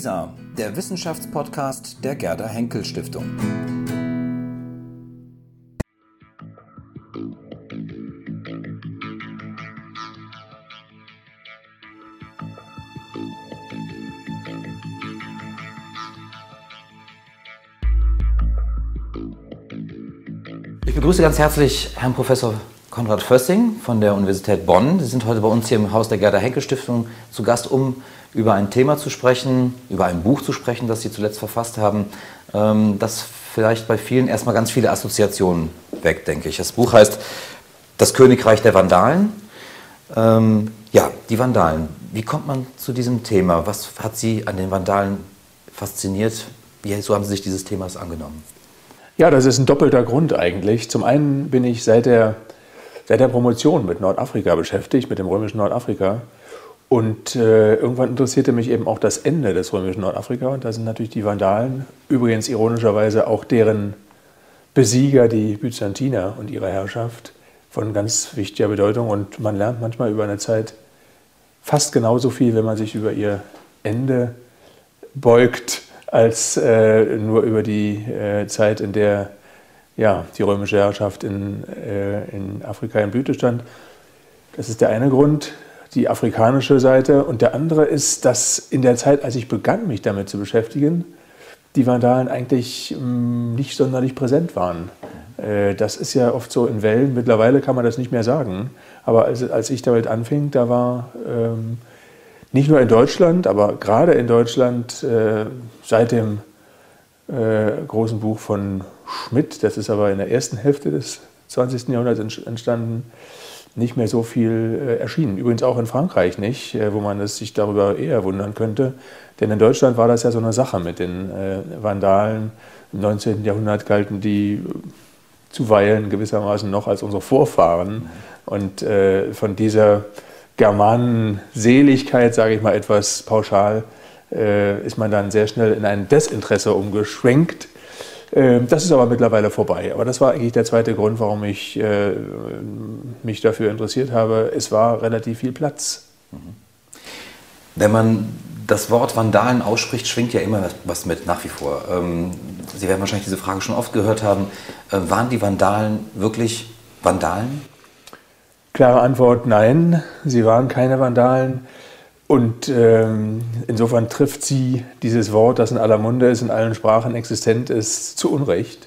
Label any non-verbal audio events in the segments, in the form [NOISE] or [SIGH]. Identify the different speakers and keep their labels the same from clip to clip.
Speaker 1: WISA, der Wissenschaftspodcast der Gerda Henkel Stiftung.
Speaker 2: Ich begrüße ganz herzlich Herrn Professor Konrad Fössing von der Universität Bonn. Sie sind heute bei uns hier im Haus der Gerda Henkel Stiftung zu Gast, um über ein Thema zu sprechen, über ein Buch zu sprechen, das Sie zuletzt verfasst haben, ähm, das vielleicht bei vielen erstmal ganz viele Assoziationen weckt, denke ich. Das Buch heißt Das Königreich der Vandalen. Ähm, ja, die Vandalen. Wie kommt man zu diesem Thema? Was hat Sie an den Vandalen fasziniert? Wieso haben Sie sich dieses Themas angenommen?
Speaker 3: Ja, das ist ein doppelter Grund eigentlich. Zum einen bin ich seit der, seit der Promotion mit Nordafrika beschäftigt, mit dem römischen Nordafrika. Und äh, irgendwann interessierte mich eben auch das Ende des römischen Nordafrika. Und da sind natürlich die Vandalen, übrigens ironischerweise auch deren Besieger, die Byzantiner und ihre Herrschaft, von ganz wichtiger Bedeutung. Und man lernt manchmal über eine Zeit fast genauso viel, wenn man sich über ihr Ende beugt, als äh, nur über die äh, Zeit, in der ja, die römische Herrschaft in, äh, in Afrika in Blüte stand. Das ist der eine Grund, die afrikanische Seite. Und der andere ist, dass in der Zeit, als ich begann, mich damit zu beschäftigen, die Vandalen eigentlich mh, mm, nicht sonderlich präsent waren. Äh, das ist ja oft so in Wellen. Mittlerweile kann man das nicht mehr sagen. Aber als, als ich damit anfing, da war ähm, nicht nur in Deutschland, aber gerade in Deutschland äh, seit dem äh, großen Buch von Schmidt, das ist aber in der ersten Hälfte des 20. Jahrhunderts entstanden, nicht mehr so viel äh, erschienen. Übrigens auch in Frankreich nicht, äh, wo man es sich darüber eher wundern könnte. Denn in Deutschland war das ja so eine Sache mit den äh, Vandalen. Im 19. Jahrhundert galten die zuweilen gewissermaßen noch als unsere Vorfahren. Und äh, von dieser Germanenseligkeit, sage ich mal etwas pauschal, äh, ist man dann sehr schnell in ein Desinteresse umgeschwenkt. Äh, das ist aber mittlerweile vorbei. Aber das war eigentlich der zweite Grund, warum ich äh, mich dafür interessiert habe. Es war relativ viel Platz.
Speaker 2: Wenn man das Wort Vandalen ausspricht, schwingt ja immer was mit, nach wie vor. Ähm, Sie werden wahrscheinlich diese Frage schon oft gehört haben. Waren die Vandalen wirklich Vandalen?
Speaker 3: Klare Antwort, nein, sie waren keine Vandalen. Und ähm, insofern trifft sie dieses Wort, das in aller Munde ist, in allen Sprachen existent ist, zu Unrecht.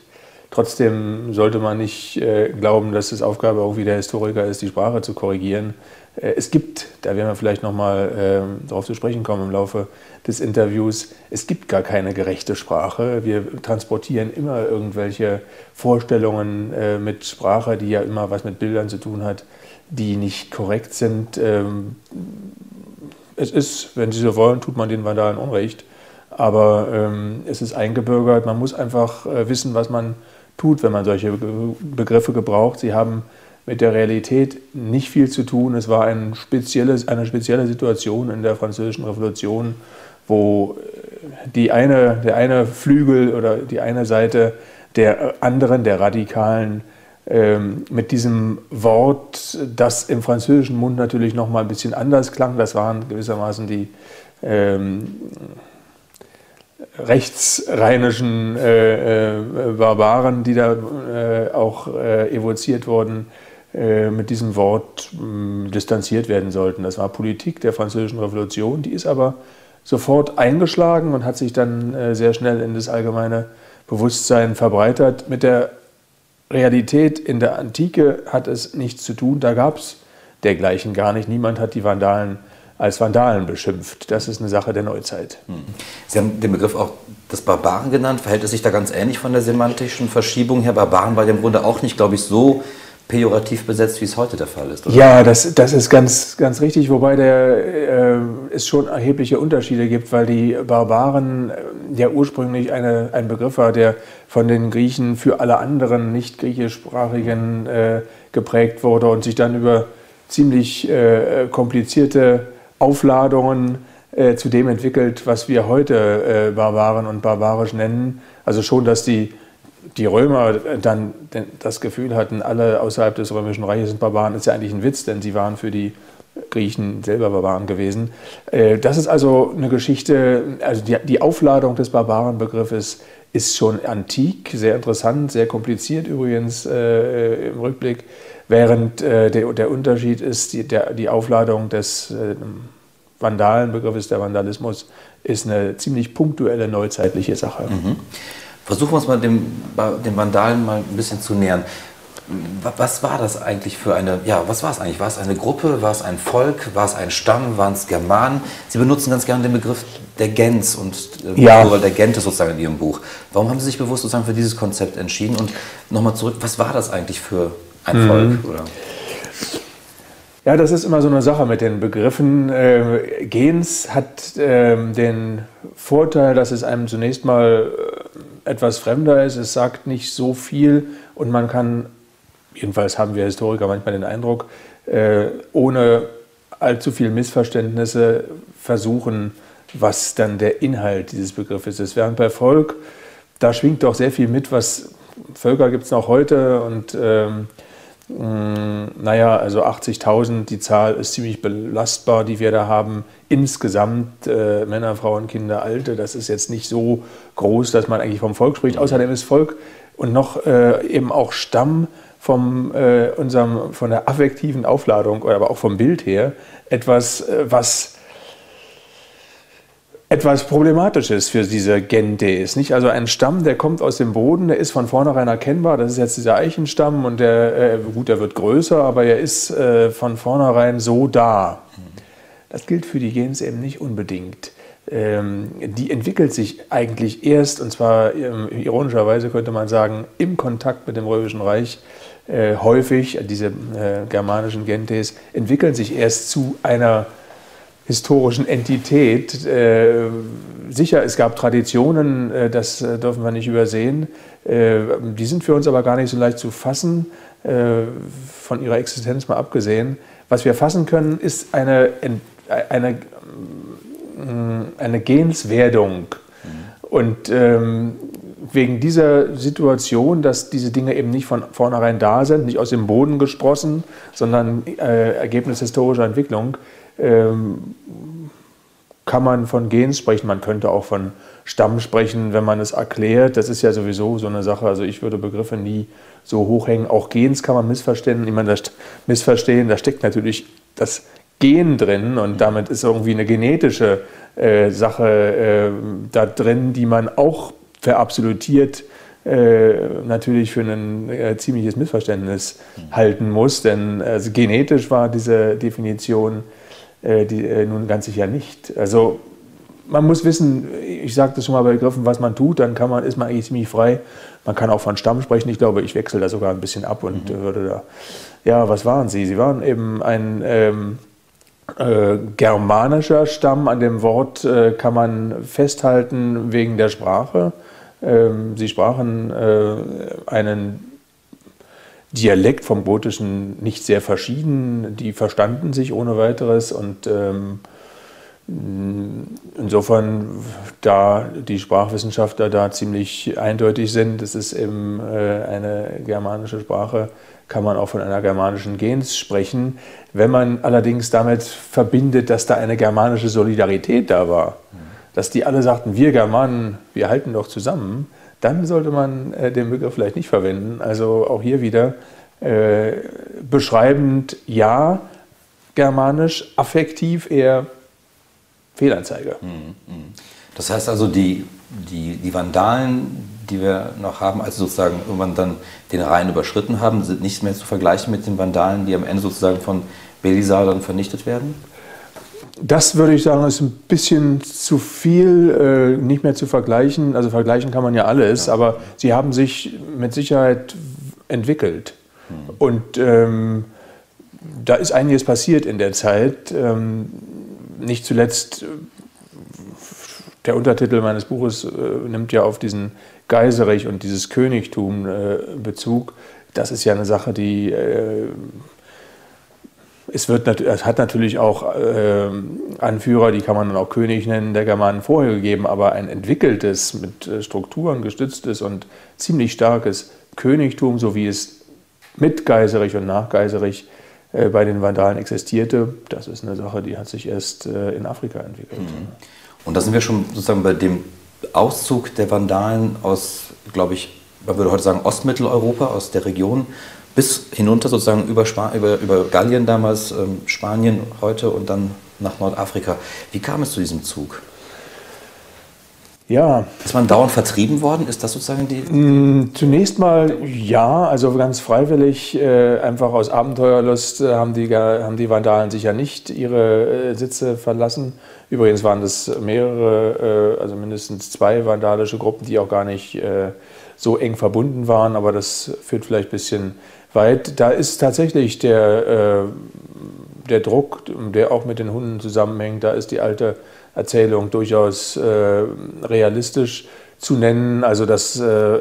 Speaker 3: Trotzdem sollte man nicht äh, glauben, dass es Aufgabe auch wie der Historiker ist, die Sprache zu korrigieren. Äh, es gibt, da werden wir vielleicht nochmal äh, darauf zu sprechen kommen im Laufe des Interviews, es gibt gar keine gerechte Sprache. Wir transportieren immer irgendwelche Vorstellungen äh, mit Sprache, die ja immer was mit Bildern zu tun hat die nicht korrekt sind. Ähm, es ist, wenn Sie so wollen, tut man den Vandalen Unrecht. Aber ähm, es ist eingebürgert. Man muss einfach äh, wissen, was man tut, wenn man solche Begriffe gebraucht. Sie haben mit der Realität nicht viel zu tun. Es war ein spezielles, eine spezielle Situation in der Französischen Revolution, wo äh, die eine, der eine Flügel oder die eine Seite der anderen, der Radikalen, ähm, mit diesem Wort, das im französischen Mund natürlich noch mal ein bisschen anders klang. Das waren gewissermaßen die ähm, rechtsrheinischen äh, äh, Barbaren, die da äh, auch äh, evoziert wurden, äh, mit diesem Wort distanziert werden sollten. Das war Politik der französischen Revolution, die ist aber sofort eingeschlagen und hat sich dann äh, sehr schnell in das allgemeine Bewusstsein verbreitert mit der Realität in der Antike hat es nichts zu tun, da gab es dergleichen gar nicht. Niemand hat die Vandalen als Vandalen beschimpft. Das ist eine Sache der Neuzeit. Hm.
Speaker 2: Sie haben den Begriff auch des Barbaren genannt. Verhält es sich da ganz ähnlich von der semantischen Verschiebung her? Barbaren war ja im Grunde auch nicht, glaube ich, so pejorativ besetzt, wie es heute der Fall ist.
Speaker 3: Oder? Ja, das, das ist ganz, ganz richtig, wobei der, äh, es schon erhebliche Unterschiede gibt, weil die Barbaren äh, ja ursprünglich eine, ein Begriff war, der von den Griechen für alle anderen nicht griechischsprachigen äh, geprägt wurde und sich dann über ziemlich äh, komplizierte Aufladungen äh, zu dem entwickelt, was wir heute äh, Barbaren und barbarisch nennen. Also schon, dass die die Römer dann das Gefühl hatten, alle außerhalb des Römischen Reiches sind Barbaren, ist ja eigentlich ein Witz, denn sie waren für die Griechen selber Barbaren gewesen. Äh, das ist also eine Geschichte, also die, Aufladung des Barbarenbegriffes ist schon antik, sehr interessant, sehr kompliziert übrigens äh, im Rückblick, während äh, der, Unterschied ist, die, Aufladung des Vandalenbegriffes, der Vandalismus, ist eine ziemlich punktuelle neuzeitliche Sache. Mhm.
Speaker 2: Versuchen wir uns mal dem, dem Vandalen mal ein bisschen zu nähern. Was war das eigentlich für eine, ja, was war es eigentlich? War es eine Gruppe, war es ein Volk, war es ein Stamm, waren es Germanen? Sie benutzen ganz gerne den Begriff der Gens und äh, ja. der Gente sozusagen in Ihrem Buch. Warum haben Sie sich bewusst sozusagen für dieses Konzept entschieden? Und nochmal zurück, was war das eigentlich für ein mhm. Volk? Oder?
Speaker 3: Ja, das ist immer so eine Sache mit den Begriffen. Äh, Gens hat äh, den Vorteil, dass es einem zunächst mal äh, etwas fremder ist. Es sagt nicht so viel und man kann jedenfalls haben wir Historiker manchmal den Eindruck, äh, ohne allzu viel Missverständnisse versuchen, was dann der Inhalt dieses Begriffes ist. Während bei Volk, da schwingt doch sehr viel mit, was Völker gibt es noch heute und ähm, naja, also 80.000, die Zahl ist ziemlich belastbar, die wir da haben. Insgesamt äh, Männer, Frauen, Kinder, Alte, das ist jetzt nicht so groß, dass man eigentlich vom Volk spricht. Außerdem ist Volk und noch äh, eben auch Stamm vom, äh, unserem, von der affektiven Aufladung, aber auch vom Bild her, etwas, äh, was etwas Problematisches für diese Gente ist. Nicht? Also ein Stamm, der kommt aus dem Boden, der ist von vornherein erkennbar. Das ist jetzt dieser Eichenstamm und der, äh, gut, der wird größer, aber er ist äh, von vornherein so da. Das gilt für die Gens eben nicht unbedingt. Ähm, die entwickelt sich eigentlich erst, und zwar ähm, ironischerweise könnte man sagen, im Kontakt mit dem Römischen Reich äh, häufig, diese äh, germanischen Gentes, entwickeln sich erst zu einer historischen Entität. Äh, sicher, es gab Traditionen, äh, das äh, dürfen wir nicht übersehen. Äh, die sind für uns aber gar nicht so leicht zu fassen, von ihrer Existenz mal abgesehen. Was wir fassen können, ist eine, eine, eine Genswerdung. Mhm. Und ähm, wegen dieser Situation, dass diese Dinge eben nicht von vornherein da sind, nicht aus dem Boden gesprossen, sondern Ergebnis historischer Entwicklung, kann man von Gens sprechen. Man könnte auch von Stamm sprechen, wenn man es erklärt. Das ist ja sowieso so eine Sache. Also ich würde Begriffe nie so hochhängen. Auch Gens kann man missverstehen. Ich meine, das missverstehen, da steckt natürlich das Gen drin und damit ist irgendwie eine genetische äh, Sache äh, da drin, die man auch verabsolutiert äh, natürlich für ein äh, ziemliches Missverständnis halten muss, denn also genetisch war diese Definition äh, die, äh, nun ganz sicher nicht. Also man muss wissen, ich sagte schon mal bei Begriffen, was man tut, dann kann man, ist man eigentlich ziemlich frei. Man kann auch von Stamm sprechen. Ich glaube, ich wechsle da sogar ein bisschen ab und mhm. würde da, ja, was waren Sie? Sie waren eben ein ähm, äh, germanischer Stamm. An dem Wort äh, kann man festhalten wegen der Sprache. Ähm, sie sprachen äh, einen Dialekt vom Gotischen nicht sehr verschieden. Die verstanden sich ohne weiteres und ähm, insofern, da die Sprachwissenschaftler da ziemlich eindeutig sind, es ist eben äh, eine germanische Sprache, kann man auch von einer germanischen Gens sprechen. Wenn man allerdings damit verbindet, dass da eine germanische Solidarität da war, dass die alle sagten, wir Germanen, wir halten doch zusammen, dann sollte man äh, den Begriff vielleicht nicht verwenden. Also auch hier wieder äh, beschreibend ja, germanisch, affektiv eher Fehlanzeige. Mhm,
Speaker 2: mhm. Das heißt also, die, die, die Vandalen, die wir noch haben, also sozusagen irgendwann dann den Rhein überschritten haben, sind nicht mehr zu vergleichen mit den Vandalen, die am Ende sozusagen von Belisar dann vernichtet werden?
Speaker 3: Das würde ich sagen, ist ein bisschen zu viel, äh, nicht mehr zu vergleichen. Also vergleichen kann man ja alles, ja. aber sie haben sich mit Sicherheit entwickelt. Mhm. Und ähm, da ist einiges passiert in der Zeit. Ähm, nicht zuletzt, äh, der Untertitel meines Buches äh, nimmt ja auf diesen Geiserich und dieses Königtum äh, Bezug. Das ist ja eine Sache, die äh, es, wird, es hat natürlich auch äh, Anführer, die kann man dann auch König nennen, der Germanen vorher gegeben, aber ein entwickeltes, mit äh, Strukturen gestütztes und ziemlich starkes Königtum, so wie es mit Geiserich und nach Geiserich äh, bei den Vandalen existierte, das ist eine Sache, die hat sich erst äh, in Afrika entwickelt. Mhm.
Speaker 2: Und da sind wir schon sozusagen bei dem Auszug der Vandalen aus, glaube ich, man würde heute sagen Ostmitteleuropa, aus der Region, bis hinunter sozusagen über, Sp über, über Gallien damals, ähm, Spanien heute und dann nach Nordafrika. Wie kam es zu diesem Zug?
Speaker 3: Ja.
Speaker 2: Ist man dauernd vertrieben worden? Ist das sozusagen die.
Speaker 3: Mm, zunächst mal ja, also ganz freiwillig, äh, einfach aus Abenteuerlust äh, haben, die, haben die Vandalen sicher nicht ihre äh, Sitze verlassen. Übrigens waren das mehrere, äh, also mindestens zwei vandalische Gruppen, die auch gar nicht äh, so eng verbunden waren, aber das führt vielleicht ein bisschen weit. Da ist tatsächlich der, äh, der Druck, der auch mit den Hunden zusammenhängt, da ist die alte Erzählung durchaus äh, realistisch zu nennen. Also dass äh,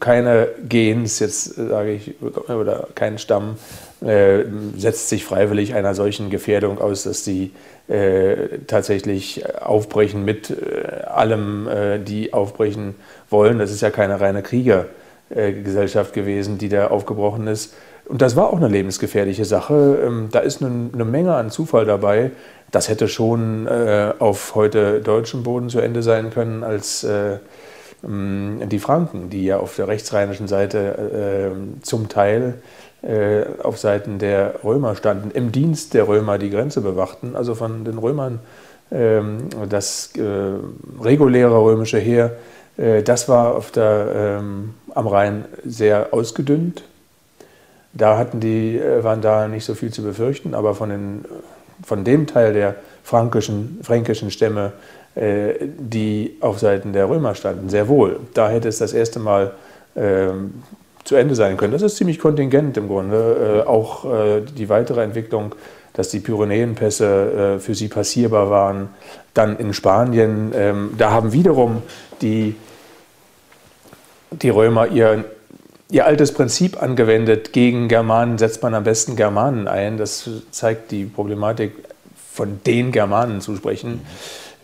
Speaker 3: keine Gens, jetzt sage ich, oder kein Stamm äh, setzt sich freiwillig einer solchen Gefährdung aus, dass sie äh, tatsächlich aufbrechen mit äh, allem, die aufbrechen wollen. Das ist ja keine reine Kriegergesellschaft gewesen, die da aufgebrochen ist. Und das war auch eine lebensgefährliche Sache. Ähm, da ist eine, Menge an Zufall dabei. Das hätte schon äh, auf heute deutschem Boden zu Ende sein können, als äh, die Franken, die ja auf der rechtsrheinischen Seite äh, zum Teil äh, auf Seiten der Römer standen, im Dienst der Römer die Grenze bewachten, also von den Römern ähm, das äh, reguläre römische Heer, äh, das war auf der, ähm, am Rhein sehr ausgedünnt. Da hatten die Vandalen nicht so viel zu befürchten, aber von, den, von dem Teil der frankischen, fränkischen Stämme, die auf Seiten der Römer standen, sehr wohl. Da hätte es das erste Mal ähm, zu Ende sein können. Das ist ziemlich kontingent im Grunde. Äh, auch äh, die weitere Entwicklung, dass die Pyrenäenpässe äh, für sie passierbar waren. Dann in Spanien, ähm, da haben wiederum die, die Römer ihr, ihr altes Prinzip angewendet. Gegen Germanen setzt man am besten Germanen ein. Das zeigt die Problematik, von den Germanen zu sprechen.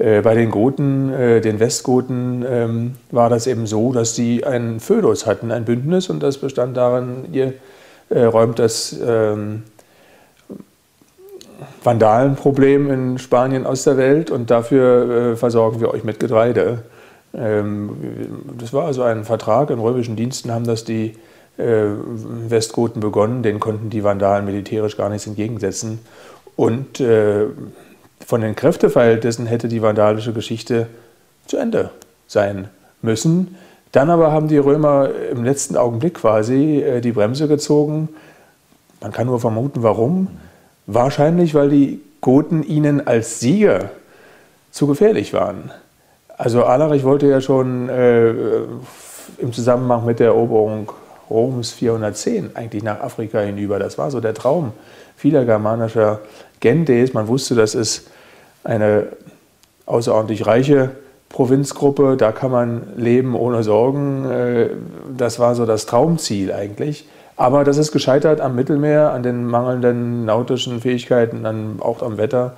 Speaker 3: Äh, bei den Goten, äh, den Westgoten, ähm, war das eben so, dass sie einen Födus hatten, ein Bündnis, und das bestand darin, ihr äh, räumt das ähm, Vandalenproblem in Spanien aus der Welt und dafür versorgen wir euch mit Getreide. Ähm, das war also ein Vertrag, in römischen Diensten haben das die Westgoten begonnen, den konnten die Vandalen militärisch gar nichts entgegensetzen. Und von den Kräfteverhältnissen hätte die vandalische Geschichte zu Ende sein müssen. Dann aber haben die Römer im letzten Augenblick quasi äh, die Bremse gezogen. Man kann nur vermuten, warum. Wahrscheinlich, weil die Goten ihnen als Sieger zu gefährlich waren. Also Alarich wollte ja schon äh, im Zusammenhang mit der Eroberung Roms 410 eigentlich nach Afrika hinüber. Das war so der Traum vieler germanischer Gendes. Man wusste, das ist eine außerordentlich reiche Provinzgruppe, da kann man leben ohne Sorgen. Äh, das war so das Traumziel eigentlich. Aber das ist gescheitert am Mittelmeer, an den mangelnden nautischen Fähigkeiten, an, auch am Wetter.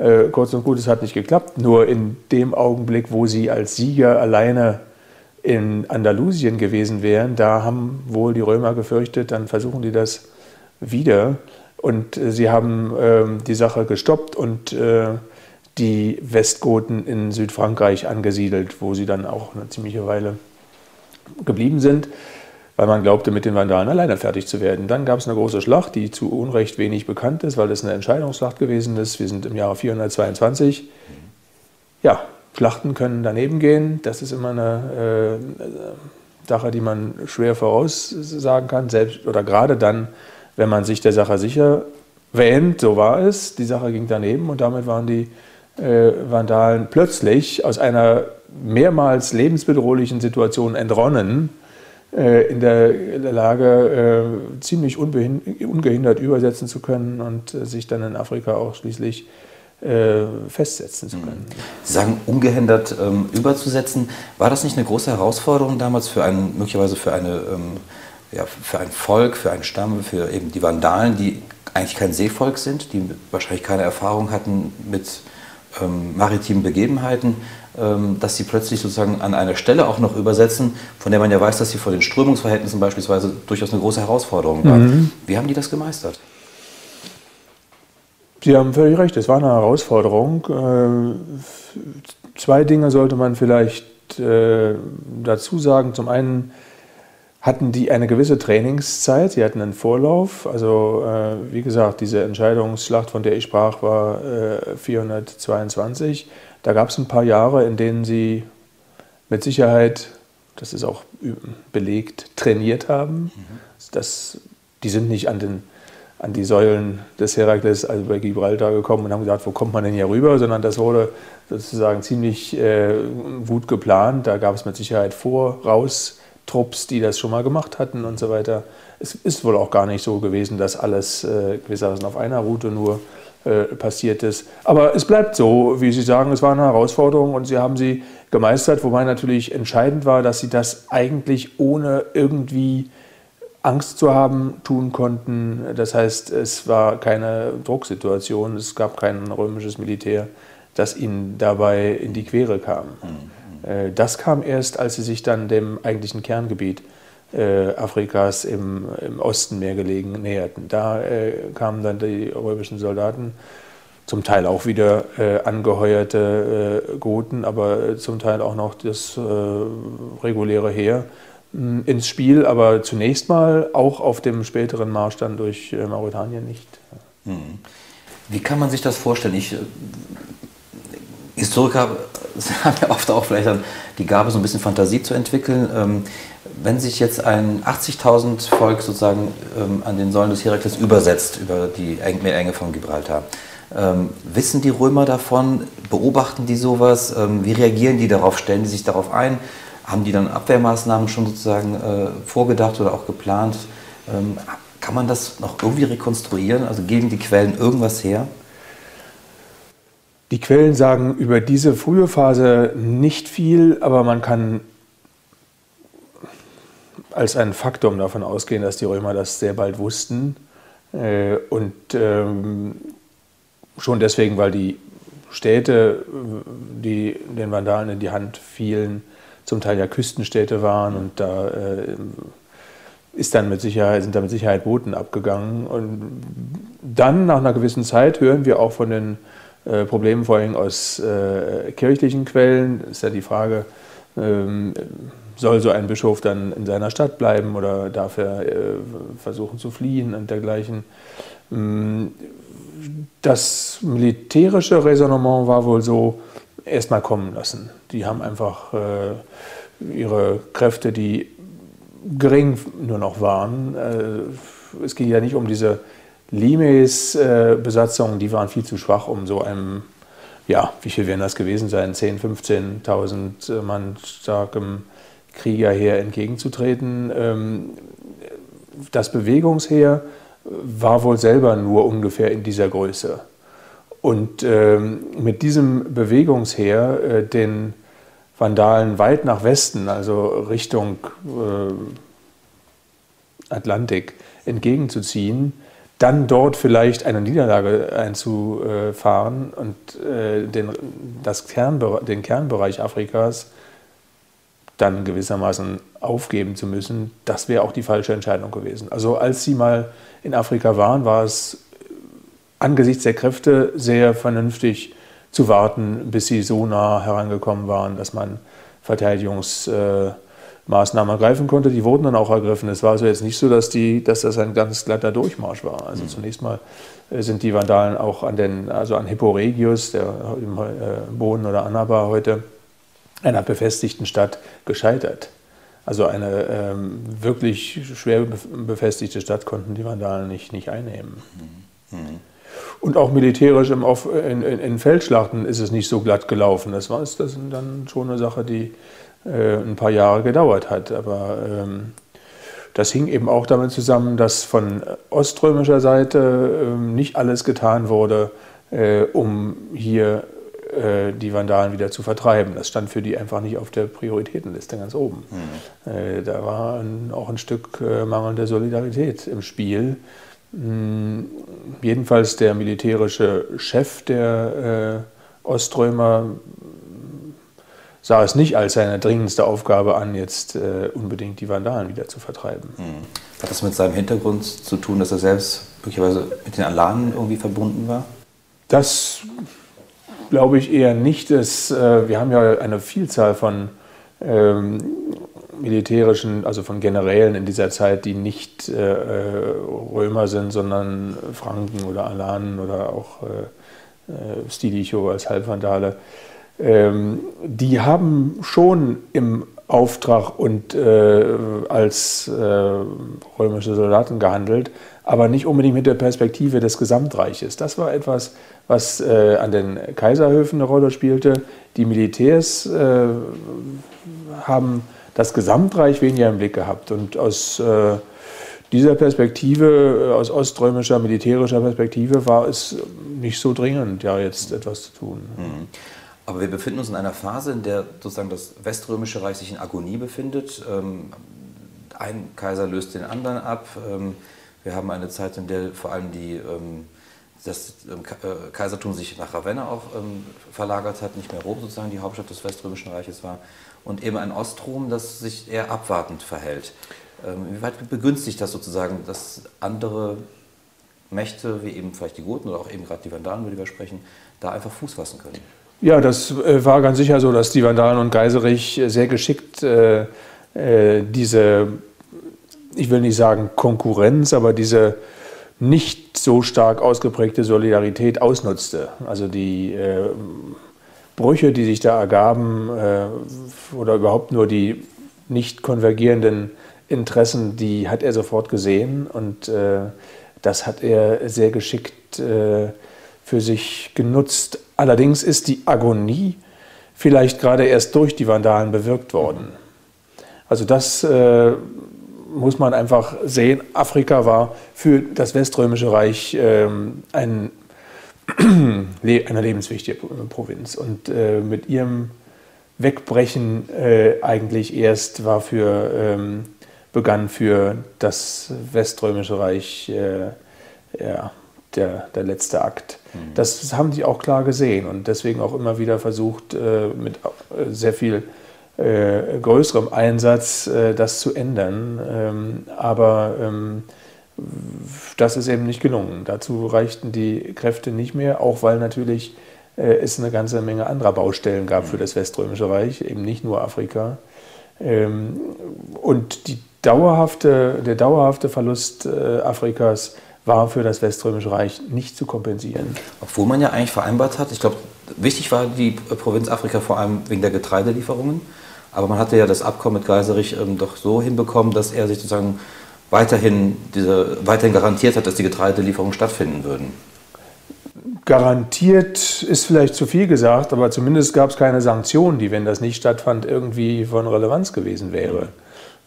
Speaker 3: Äh, kurz und gut, es hat nicht geklappt. Nur in dem Augenblick, wo sie als Sieger alleine in Andalusien gewesen wären, da haben wohl die Römer gefürchtet, dann versuchen die das wieder. Und äh, sie haben äh, die Sache gestoppt und äh, die Westgoten in Südfrankreich angesiedelt, wo sie dann auch eine ziemliche Weile geblieben sind, weil man glaubte, mit den Vandalen alleine fertig zu werden. Dann gab es eine große Schlacht, die zu Unrecht wenig bekannt ist, weil das eine Entscheidungsschlacht gewesen ist. Wir sind im Jahre 422. Ja, Schlachten können daneben gehen. Das ist immer eine äh, Sache, die man schwer voraussagen kann, selbst oder gerade dann, wenn man sich der Sache sicher wähnt, so war es. Die Sache ging daneben und damit waren die äh, Vandalen plötzlich aus einer mehrmals lebensbedrohlichen Situation entronnen, äh, in der, Lage, äh, ziemlich ungehindert übersetzen zu können und sich dann in Afrika auch schließlich festsetzen zu können.
Speaker 2: Sie sagen, ungehindert ähm, überzusetzen. War das nicht eine große Herausforderung damals für ein, möglicherweise für, eine, ähm, ja, für ein Volk, für einen Stamm, für eben die Vandalen, die eigentlich kein Seevolk sind, die wahrscheinlich keine Erfahrung hatten mit ähm, maritimen Begebenheiten, dass sie plötzlich sozusagen an einer Stelle auch noch übersetzen, von der man ja weiß, dass sie vor den Strömungsverhältnissen beispielsweise durchaus eine große Herausforderung war. Mhm. Wie haben die das gemeistert?
Speaker 3: Sie haben völlig recht, es war eine Herausforderung. Äh, zwei Dinge sollte man vielleicht äh, dazu sagen. Zum einen hatten die eine gewisse Trainingszeit, sie hatten einen Vorlauf. Also äh, wie gesagt, diese Entscheidungsschlacht, von der ich sprach, war 422. Da gab es ein paar Jahre, in denen sie mit Sicherheit, das ist auch belegt, trainiert haben. Mhm. Das, die sind nicht an den an die Säulen des Herakles, also bei Gibraltar gekommen und haben gesagt, wo kommt man denn hier rüber, sondern das wurde sozusagen ziemlich äh, gut geplant. Da gab es mit Sicherheit Voraus-Trupps, die das schon mal gemacht hatten und so weiter. Es ist wohl auch gar nicht so gewesen, dass alles äh, gewissermaßen auf einer Route nur passiert ist. Aber es bleibt so, wie Sie sagen, es war eine Herausforderung und Sie haben sie gemeistert, wobei natürlich entscheidend war, dass Sie das eigentlich ohne irgendwie Angst zu haben tun konnten. Das heißt, es war keine Drucksituation, es gab kein römisches Militär, das ihnen dabei in die Quere kam. Mhm. Das kam erst, als sie sich dann dem eigentlichen Kerngebiet äh, Afrikas im, im, Osten mehr gelegen näherten. Da äh, kamen dann die römischen Soldaten, zum Teil auch wieder äh, angeheuerte äh, Goten, aber zum Teil auch noch das äh, reguläre Heer ins Spiel, aber zunächst mal auch auf dem späteren Marsch dann durch äh, Mauretanien nicht.
Speaker 2: Hm. Wie kann man sich das vorstellen? Ich, äh, Historiker [LAUGHS] haben ja oft auch vielleicht die Gabe, so ein bisschen Fantasie zu entwickeln. Ähm, wenn sich jetzt ein 80.000 Volk sozusagen ähm, an den Säulen des Herakles übersetzt, über die Meerenge von Gibraltar, ähm, wissen die Römer davon? Beobachten die sowas? wie reagieren die darauf? Stellen die sich darauf ein? Haben die dann Abwehrmaßnahmen schon sozusagen äh, vorgedacht oder auch geplant? Ähm, kann man das noch irgendwie rekonstruieren? Also geben die Quellen irgendwas her?
Speaker 3: Die Quellen sagen über diese frühe Phase nicht viel, aber man kann als ein Faktum davon ausgehen, dass die Römer das sehr bald wussten. Äh, und ähm, schon deswegen, weil die Städte, die den Vandalen in die Hand fielen, zum Teil ja Küstenstädte waren und da äh, ist dann mit Sicherheit, sind da mit Sicherheit Booten abgegangen. Und dann, nach einer gewissen Zeit, hören wir auch von den äh, Problemen vor allem aus äh, kirchlichen Quellen. Ist ja die Frage, ähm, soll so ein Bischof dann in seiner Stadt bleiben oder darf er äh, versuchen zu fliehen und dergleichen. Ähm, das militärische Raisonnement war wohl so, erstmal kommen lassen. Die haben einfach äh, ihre Kräfte, die gering nur noch waren. Äh, es ging ja nicht um diese Limes-Besatzungen, die waren viel zu schwach, um so einem, ja, wie viel werden das gewesen sein, 10.000, 15.000 Mann starkem Kriegerheer entgegenzutreten. Ähm, das Bewegungsheer war wohl selber nur ungefähr in dieser Größe. Und ähm, mit diesem Bewegungsheer äh, den Vandalen weit nach Westen, also Richtung äh, Atlantik, entgegenzuziehen, dann dort vielleicht eine Niederlage einzufahren und äh, den, das Kernbe den Kernbereich Afrikas dann gewissermaßen aufgeben zu müssen, das wäre auch die falsche Entscheidung gewesen. Also als sie mal in Afrika waren, war es angesichts der Kräfte sehr vernünftig zu warten, bis sie so nah herangekommen waren, dass man Verteidigungsmaßnahmen ergreifen konnte. Die wurden dann auch ergriffen. Es war also jetzt nicht so, dass, die, dass das ein ganz glatter Durchmarsch war. Also mhm. zunächst mal äh, sind die Vandalen auch an, den, also an Hippo Regius, der im äh, Boden oder Annaba heute, einer befestigten Stadt gescheitert. Also eine ähm, wirklich schwer befestigte Stadt konnten die Vandalen nicht, nicht einnehmen. Mhm. Und auch militärisch im Auf, in, in, in, Feldschlachten ist es nicht so glatt gelaufen. Das war das dann schon eine Sache, die äh, ein paar Jahre gedauert hat. Aber ähm, das hing eben auch damit zusammen, dass von oströmischer Seite äh, nicht alles getan wurde, äh, um hier die Vandalen wieder zu vertreiben. Das stand für die einfach nicht auf der Prioritätenliste ganz oben. Mhm. da war auch ein Stück äh, mangelnde Solidarität im Spiel. Hm, jedenfalls der militärische Chef der äh, Oströmer sah es nicht als seine dringendste Aufgabe an, jetzt äh, unbedingt die Vandalen wieder zu vertreiben. Hm.
Speaker 2: Hat das mit seinem Hintergrund zu tun, dass er selbst möglicherweise mit den Alanen irgendwie verbunden war?
Speaker 3: Das glaube ich eher nicht. Das, äh, wir haben ja eine Vielzahl von ähm, militärischen, also von Generälen in dieser Zeit, die nicht äh, Römer sind, sondern Franken oder Alanen oder auch äh, Stilicho als Halbvandale. Ähm, die haben schon im Auftrag und äh, als äh, römische Soldaten gehandelt, aber nicht unbedingt mit der Perspektive des Gesamtreiches. Das war etwas, was äh, an den Kaiserhöfen eine Rolle spielte. Die Militärs äh, haben das Gesamtreich weniger im Blick gehabt und aus äh, dieser Perspektive, äh, aus oströmischer militärischer Perspektive, war es nicht so dringend, ja jetzt etwas zu tun. Mhm.
Speaker 2: Aber wir befinden uns in einer Phase, in der sozusagen das Weströmische Reich sich in Agonie befindet. Ähm, ein Kaiser löst den anderen ab. Ähm, wir haben eine Zeit, in der vor allem die, ähm, das äh, Kaisertum sich nach Ravenna auch verlagert hat, nicht mehr Rom sozusagen die Hauptstadt des Weströmischen Reiches war. Und eben ein Ostrom, das sich eher abwartend verhält. Wie weit begünstigt das sozusagen, dass andere Mächte, wie eben vielleicht die Goten oder auch eben gerade die Vandalen, über die wir sprechen, da einfach Fuß fassen können?
Speaker 3: Ja, das äh, war ganz sicher so, dass die Vandalen und Geiserich sehr geschickt äh, äh, diese, ich will nicht sagen Konkurrenz, aber diese nicht so stark ausgeprägte Solidarität ausnutzte. Also die äh, Brüche, die sich da ergaben, äh, oder überhaupt nur die nicht konvergierenden Interessen, die hat er sofort gesehen und äh, das hat er sehr geschickt für sich genutzt. Allerdings ist die Agonie vielleicht gerade erst durch die Vandalen bewirkt worden. Also das äh, muss man einfach sehen. Afrika war für das Weströmische Reich äh, ein, [CLEARS THROAT] eine lebenswichtige Provinz. Und äh, mit ihrem Wegbrechen äh, eigentlich erst war für, ähm, begann für das Weströmische Reich äh, ja, der, der letzte Akt. Mhm. Das haben die auch klar gesehen und deswegen auch immer wieder versucht, äh, mit äh, sehr viel äh, größerem Einsatz das zu ändern. Ähm, aber ähm, das ist eben nicht gelungen. Dazu reichten die Kräfte nicht mehr, auch weil natürlich es eine ganze Menge anderer Baustellen gab für mhm. das Weströmische Reich, eben nicht nur Afrika. Ähm, und die dauerhafte, der dauerhafte Verlust Afrikas war für das Weströmische Reich nicht zu kompensieren.
Speaker 2: Obwohl man ja eigentlich vereinbart hat, ich glaube, wichtig war die Provinz Afrika vor allem wegen der Getreidelieferungen, aber man hatte ja das Abkommen mit Geiserich ähm, doch so hinbekommen, dass er sich sozusagen weiterhin, diese, weiterhin garantiert hat, dass die Getreidelieferungen stattfinden würden.
Speaker 3: Garantiert ist vielleicht zu viel gesagt, aber zumindest gab es keine Sanktionen, die, wenn das nicht stattfand, irgendwie von Relevanz gewesen wäre.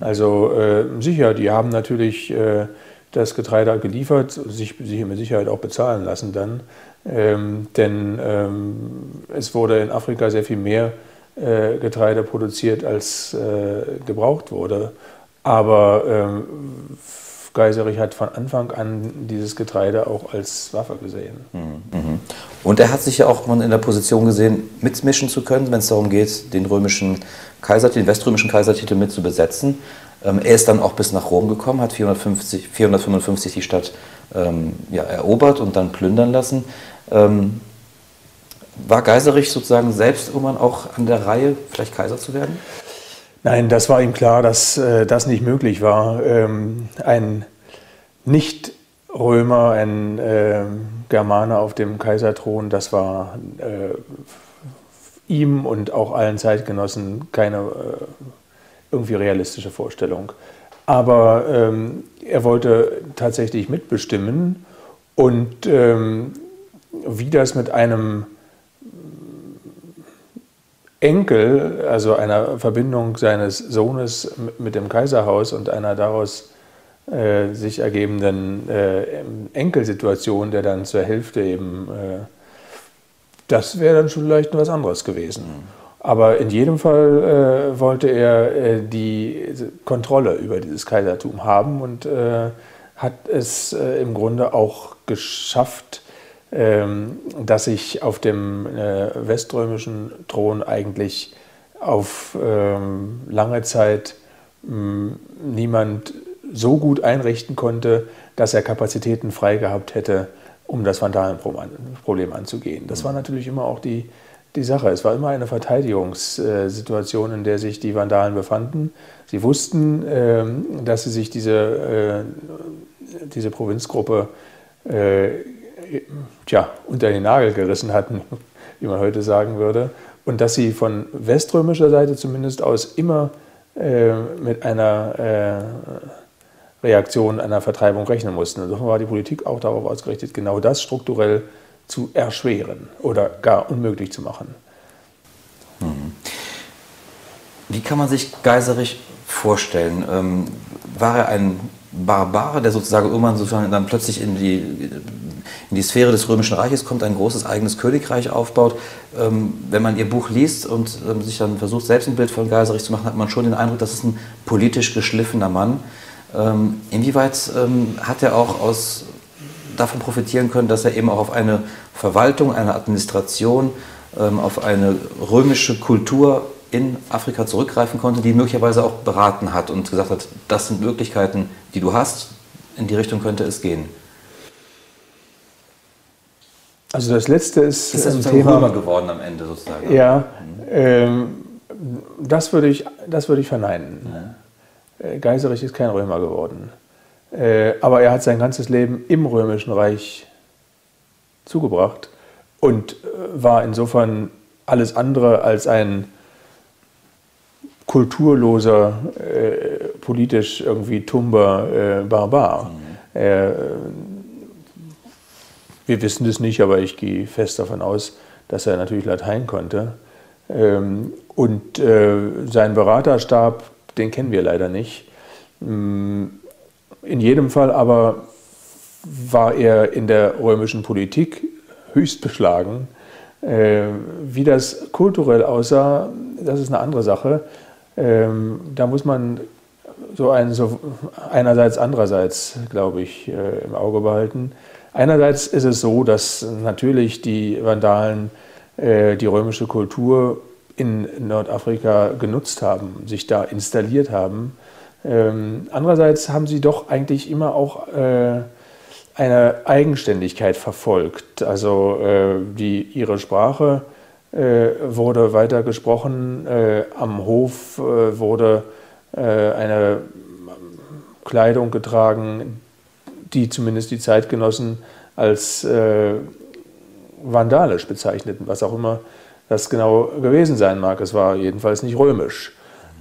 Speaker 3: Also äh, sicher, die haben natürlich äh, das Getreide geliefert, sich, sich mit Sicherheit auch bezahlen lassen dann. Ähm, denn ähm, es wurde in Afrika sehr viel mehr äh, Getreide produziert, als äh, gebraucht wurde. Aber ähm, Geiserich hat von Anfang an dieses Getreide auch als Waffe gesehen.
Speaker 2: Mhm. mhm. Und er hat sich ja auch in der Position gesehen, mitmischen zu können, wenn es darum geht, den römischen Kaiser, den weströmischen Kaisertitel mit zu besetzen. Ähm, er ist dann auch bis nach Rom gekommen, hat 450, 455 die Stadt ähm, ja, erobert und dann plündern lassen. Ähm, war Geiserich sozusagen selbst irgendwann auch an der Reihe, vielleicht Kaiser zu werden?
Speaker 3: Nein, das war ihm klar, dass äh, das nicht möglich war. Ähm, ein Nicht-Römer, ein äh, Germaner auf dem Kaiserthron, das war äh, ihm und auch allen Zeitgenossen keine äh, irgendwie realistische Vorstellung. Aber ähm, er wollte tatsächlich mitbestimmen und ähm, wie das mit einem Enkel, also einer Verbindung seines Sohnes mit dem Kaiserhaus und einer daraus äh, sich ergebenden äh, Enkelsituation, der dann zur Hälfte eben, äh, das wäre dann schon vielleicht was anderes gewesen. Mhm. Aber in jedem Fall äh, wollte er äh, die Kontrolle über dieses Kaisertum haben und äh, hat es äh, im Grunde auch geschafft, ähm, dass sich auf dem äh, weströmischen Thron eigentlich auf ähm, lange Zeit mh, niemand so gut einrichten konnte, dass er Kapazitäten frei gehabt hätte, um das Vandalenproblem anzugehen. Das war natürlich immer auch die, die Sache. Es war immer eine Verteidigungssituation, in der sich die Vandalen befanden. Sie wussten, ähm, dass sie sich diese, äh, diese Provinzgruppe äh, tja, unter den Nagel gerissen hatten, [LAUGHS] wie man heute sagen würde, und dass sie von weströmischer Seite zumindest aus immer äh, mit einer Reaktion einer Vertreibung rechnen mussten. Insofern war die Politik auch darauf ausgerichtet, genau das strukturell zu erschweren oder gar unmöglich zu machen.
Speaker 2: Mhm. Wie kann man sich Geiserich vorstellen? Ähm, war er ein Barbar, der sozusagen irgendwann sozusagen dann plötzlich in die, in die Sphäre des Römischen Reiches kommt, ein großes eigenes Königreich aufbaut? Ähm, wenn man ihr Buch liest und ähm, sich dann versucht, selbst ein Bild von Geiserich zu machen, hat man schon den Eindruck, das ist ein politisch geschliffener Mann. Inwieweit hat er auch aus davon profitieren können, dass er eben auch auf eine Verwaltung, eine Administration, ähm, auf eine römische Kultur in Afrika zurückgreifen konnte, die möglicherweise auch beraten hat und gesagt hat, das sind Möglichkeiten, die du hast, in die Richtung könnte es gehen.
Speaker 3: Also das letzte ist,
Speaker 2: ist das ein Thema Römer geworden am Ende sozusagen.
Speaker 3: Ja, mhm. ähm, das würde ich, das würde ich verneinen. Ja. Äh, Geiserich ist kein Römer geworden. Äh, aber er hat sein ganzes Leben im Römischen Reich zugebracht und äh, war insofern alles andere als ein kulturloser, äh, politisch irgendwie tumber äh, Barbar. Mhm. Äh, wir wissen das nicht, aber ich gehe fest davon aus, dass er natürlich Latein konnte. Ähm, und äh, sein Beraterstab, den kennen wir leider nicht. Ähm, in jedem Fall aber war er in der römischen Politik höchst beschlagen. Äh, wie das kulturell aussah, das ist eine andere Sache. Ähm, da muss man so, ein, so einerseits, andererseits, glaube ich, äh, im Auge behalten. Einerseits ist es so, dass natürlich die Vandalen äh, die römische Kultur in Nordafrika genutzt haben, sich da installiert haben ähm, andererseits haben sie doch eigentlich immer auch äh, eine Eigenständigkeit verfolgt. Also äh, die, ihre Sprache äh, wurde weiter gesprochen, äh, am Hof äh, wurde äh, eine Kleidung getragen, die zumindest die Zeitgenossen als vandalisch bezeichneten, was auch immer das genau gewesen sein mag. Es war jedenfalls nicht römisch.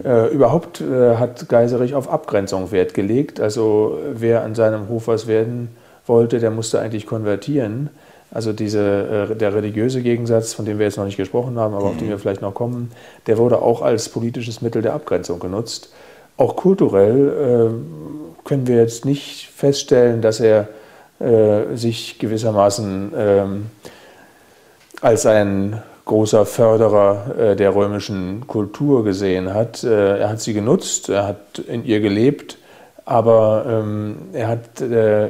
Speaker 3: Äh, überhaupt äh, hat Geiserich auf Abgrenzung Wert gelegt. Also wer an seinem Hof was werden wollte, der musste eigentlich konvertieren. Also diese, äh, der religiöse Gegensatz, von dem wir jetzt noch nicht gesprochen haben, aber mhm. auf den wir vielleicht noch kommen, der wurde auch als politisches Mittel der Abgrenzung genutzt. Auch kulturell äh, können wir jetzt nicht feststellen, dass er äh, sich gewissermaßen ähm, als ein großer Förderer äh, der römischen Kultur gesehen hat. Äh, er hat sie genutzt, er hat in ihr gelebt, aber ähm, er hat äh,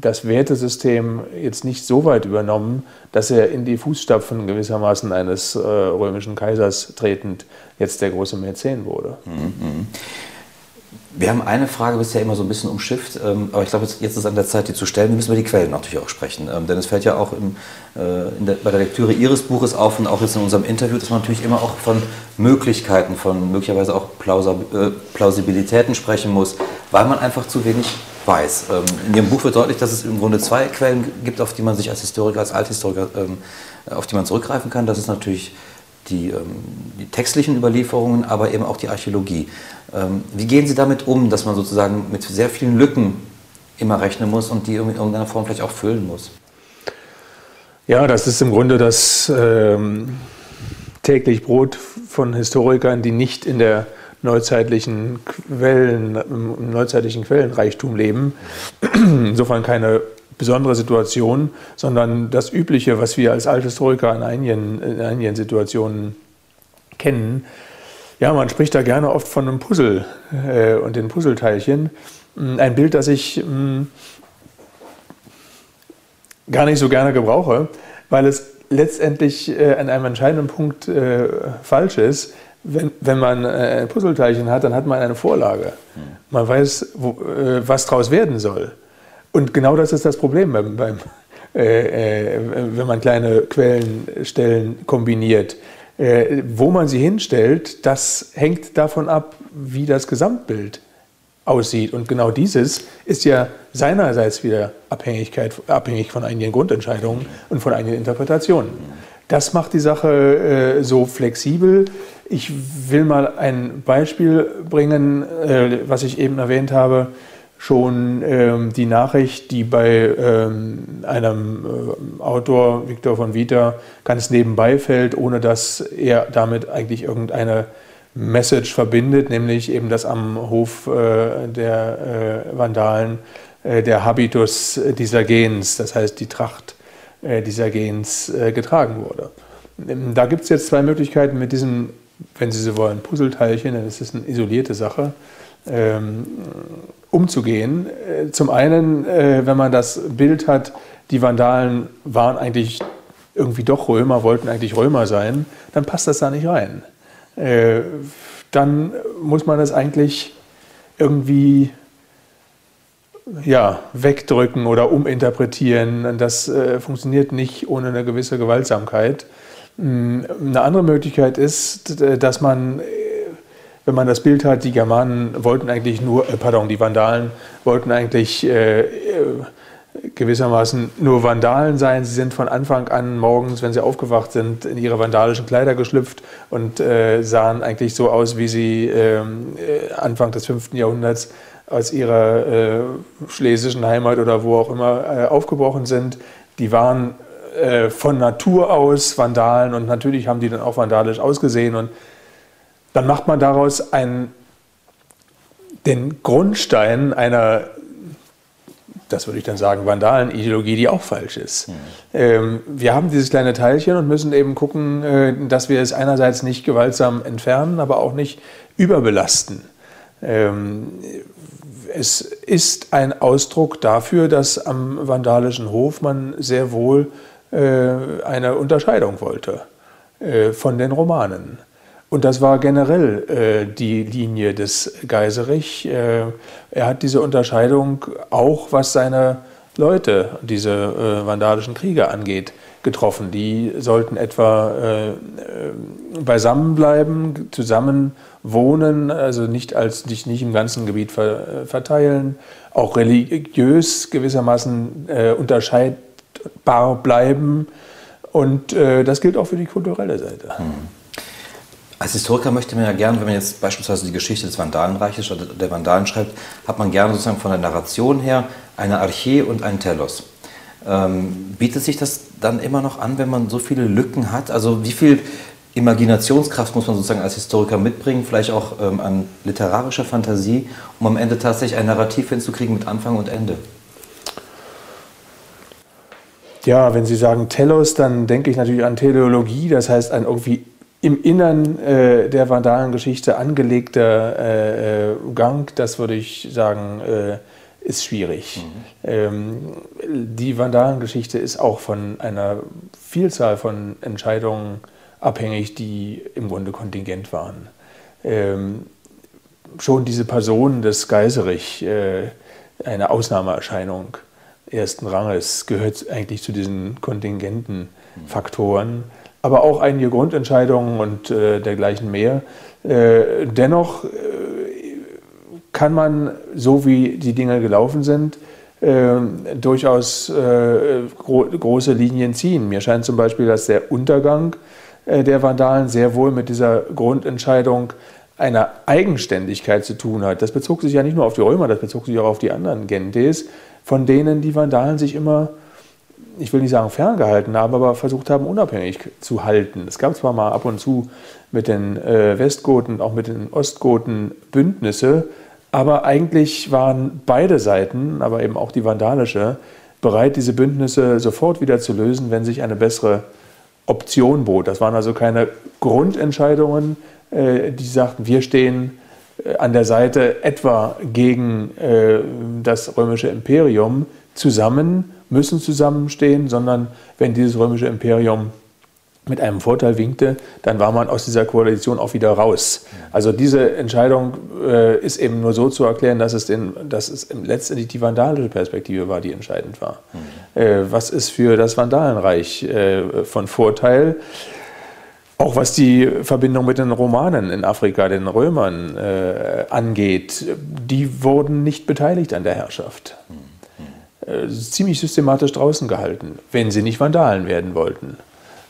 Speaker 3: das Wertesystem jetzt nicht so weit übernommen, dass er in die Fußstapfen gewissermaßen eines römischen Kaisers tretend jetzt der große Mäzen wurde. Mhm.
Speaker 2: Wir haben eine Frage bisher immer so ein bisschen umschifft, ähm, aber ich glaube, jetzt ist es an der Zeit, die zu stellen. Wir müssen über die Quellen natürlich auch sprechen. Ähm, denn es fällt ja auch im, äh, der, bei der Lektüre Ihres Buches auf und auch jetzt in unserem Interview, dass man natürlich immer auch von Möglichkeiten, von möglicherweise auch äh, Plausibilitäten sprechen muss, weil man einfach zu wenig weiß. Ähm, in Ihrem Buch wird deutlich, dass es im Grunde zwei Quellen gibt, auf die man sich als Historiker, als Althistoriker, auf die man zurückgreifen kann. Das ist natürlich die, die textlichen Überlieferungen, aber eben auch die Archäologie. Ähm, wie gehen Sie damit um, dass man sozusagen mit sehr vielen Lücken immer rechnen muss und die in irgendeiner Form vielleicht auch füllen muss?
Speaker 3: Ja, das ist im Grunde das ähm, täglich Brot von Historikern, die nicht in der neuzeitlichen Quellen, im neuzeitlichen Quellenreichtum leben. Insofern keine besondere Situation, sondern das Übliche, was wir als Althistoriker in einigen, in einigen Situationen kennen, ja, man spricht da gerne oft von einem Puzzle äh, und den Puzzleteilchen. Mm, ein Bild, das ich mh, mm, gar nicht so gerne gebrauche, weil es letztendlich äh, an einem entscheidenden Punkt äh, falsch ist. Wenn, wenn man äh, ein Puzzleteilchen hat, dann hat man eine Vorlage. Hm. Man weiß, wo, äh, was daraus werden soll. Und genau das ist das Problem beim, beim, äh, äh, wenn man kleine Quellenstellen kombiniert. Äh, wo man sie hinstellt, das hängt davon ab, wie das Gesamtbild aussieht. Und genau dieses ist ja seinerseits wieder Abhängigkeit, abhängig von einigen Grundentscheidungen und von einigen Interpretationen. Das macht die Sache äh, so flexibel. Ich will mal ein Beispiel bringen, äh, was ich eben erwähnt habe. Schon ähm, die Nachricht, die bei ähm, einem äh, Autor, Viktor von Vita, ganz nebenbei fällt, ohne dass er damit eigentlich irgendeine Message verbindet, nämlich eben, dass am Hof äh, der äh, Vandalen äh, der Habitus dieser Gens, das heißt die Tracht äh, dieser Gens, äh, getragen wurde. Ähm, da gibt es jetzt zwei Möglichkeiten mit diesem, wenn Sie so wollen, Puzzleteilchen, das ist eine isolierte Sache, ähm, umzugehen. Äh, zum einen, wenn man das Bild hat, die Vandalen waren eigentlich irgendwie doch Römer, wollten eigentlich Römer sein, dann passt das da nicht rein. Äh, dann muss man das eigentlich irgendwie ja, wegdrücken oder uminterpretieren. Das äh, funktioniert nicht ohne eine gewisse Gewaltsamkeit. Hm, eine andere Möglichkeit ist, dass man, äh, wenn man das Bild hat, die Germanen wollten eigentlich nur, äh, pardon, die Vandalen wollten eigentlich äh, gewissermaßen nur Vandalen sein. Sie sind von Anfang an morgens, wenn sie aufgewacht sind, in ihre vandalischen Kleider geschlüpft und äh, sahen eigentlich so aus, wie sie ähm, äh, Anfang des 5. Jahrhunderts aus ihrer äh, schlesischen Heimat oder wo auch immer äh, aufgebrochen sind. Die waren äh, von Natur aus Vandalen und natürlich haben die dann auch vandalisch ausgesehen und dann macht man daraus einen, den Grundstein einer das würde ich dann sagen, Vandalen-Ideologie, die auch falsch ist. Mhm. Ähm, wir haben dieses kleine Teilchen und müssen eben gucken, äh, dass wir es einerseits nicht gewaltsam entfernen, aber auch nicht überbelasten. Ähm, es ist ein Ausdruck dafür, dass am vandalischen Hof man sehr wohl äh, eine Unterscheidung wollte äh, von den Romanen. Und das war generell äh, die Linie des Geiserich. Äh, er hat diese Unterscheidung auch, was seine Leute, diese äh, vandalischen Krieger angeht, getroffen. Die sollten etwa äh, äh, beisammen bleiben, zusammen wohnen, also nicht, als, nicht, nicht im ganzen Gebiet ver, verteilen, auch religiös gewissermaßen äh, unterscheidbar bleiben. Und das gilt auch für die kulturelle Seite. Hm.
Speaker 2: Als Historiker möchte man ja gerne, wenn man jetzt beispielsweise die Geschichte des Vandalenreiches oder der Vandalen schreibt, hat man gerne sozusagen von der Narration her eine Arche und einen Telos. Ähm, bietet sich das dann immer noch an, wenn man so viele Lücken hat? Also wie viel Imaginationskraft muss man sozusagen als Historiker mitbringen, vielleicht auch ähm, an literarischer Fantasie, um am Ende tatsächlich ein Narrativ hinzukriegen mit Anfang und Ende?
Speaker 3: Ja, wenn Sie sagen Telos, dann denke ich natürlich an Teleologie, das heißt an irgendwie im Innern äh, der Vandalengeschichte angelegter äh, äh, Gang, das würde ich sagen, äh, ist schwierig. Mhm. Ähm, die Vandalengeschichte ist auch von einer Vielzahl von Entscheidungen abhängig, die im Grunde kontingent waren. Ähm, schon diese Person des Geiserich, äh, eine Ausnahmeerscheinung ersten Ranges, gehört eigentlich zu diesen kontingenten mhm. Aber auch einige Grundentscheidungen und äh, dergleichen mehr. Äh, dennoch äh, kann man, so wie die Dinge gelaufen sind, äh, durchaus äh, gro große Linien ziehen. Mir scheint zum Beispiel, dass der Untergang äh, der Vandalen sehr wohl mit dieser Grundentscheidung einer Eigenständigkeit zu tun hat. Das bezog sich ja nicht nur auf die Römer, das bezog sich auch auf die anderen Gentes, von denen die Vandalen sich immer ich will nicht sagen ferngehalten haben, aber versucht haben, unabhängig zu halten. Es gab zwar mal ab und zu mit den äh, Westgoten, auch mit den Ostgoten Bündnisse, aber eigentlich waren beide Seiten, aber eben auch die vandalische, bereit, diese Bündnisse sofort wieder zu lösen, wenn sich eine bessere Option bot. Das waren also keine Grundentscheidungen, äh, die sagten, wir stehen äh, an der Seite etwa gegen das römische Imperium zusammen müssen zusammenstehen, sondern wenn dieses römische Imperium mit einem Vorteil winkte, dann war man aus dieser Koalition auch wieder raus. Also diese Entscheidung äh, ist eben nur so zu erklären, dass es, den, dass es letztendlich die vandalische Perspektive war, die entscheidend war. Mhm. Äh, was ist für das Vandalenreich äh, von Vorteil? Auch was die Verbindung mit den Romanen in Afrika, den Römern äh, angeht, die wurden nicht beteiligt an der Herrschaft. Mhm. Äh, ziemlich systematisch draußen gehalten, wenn sie nicht Vandalen werden wollten.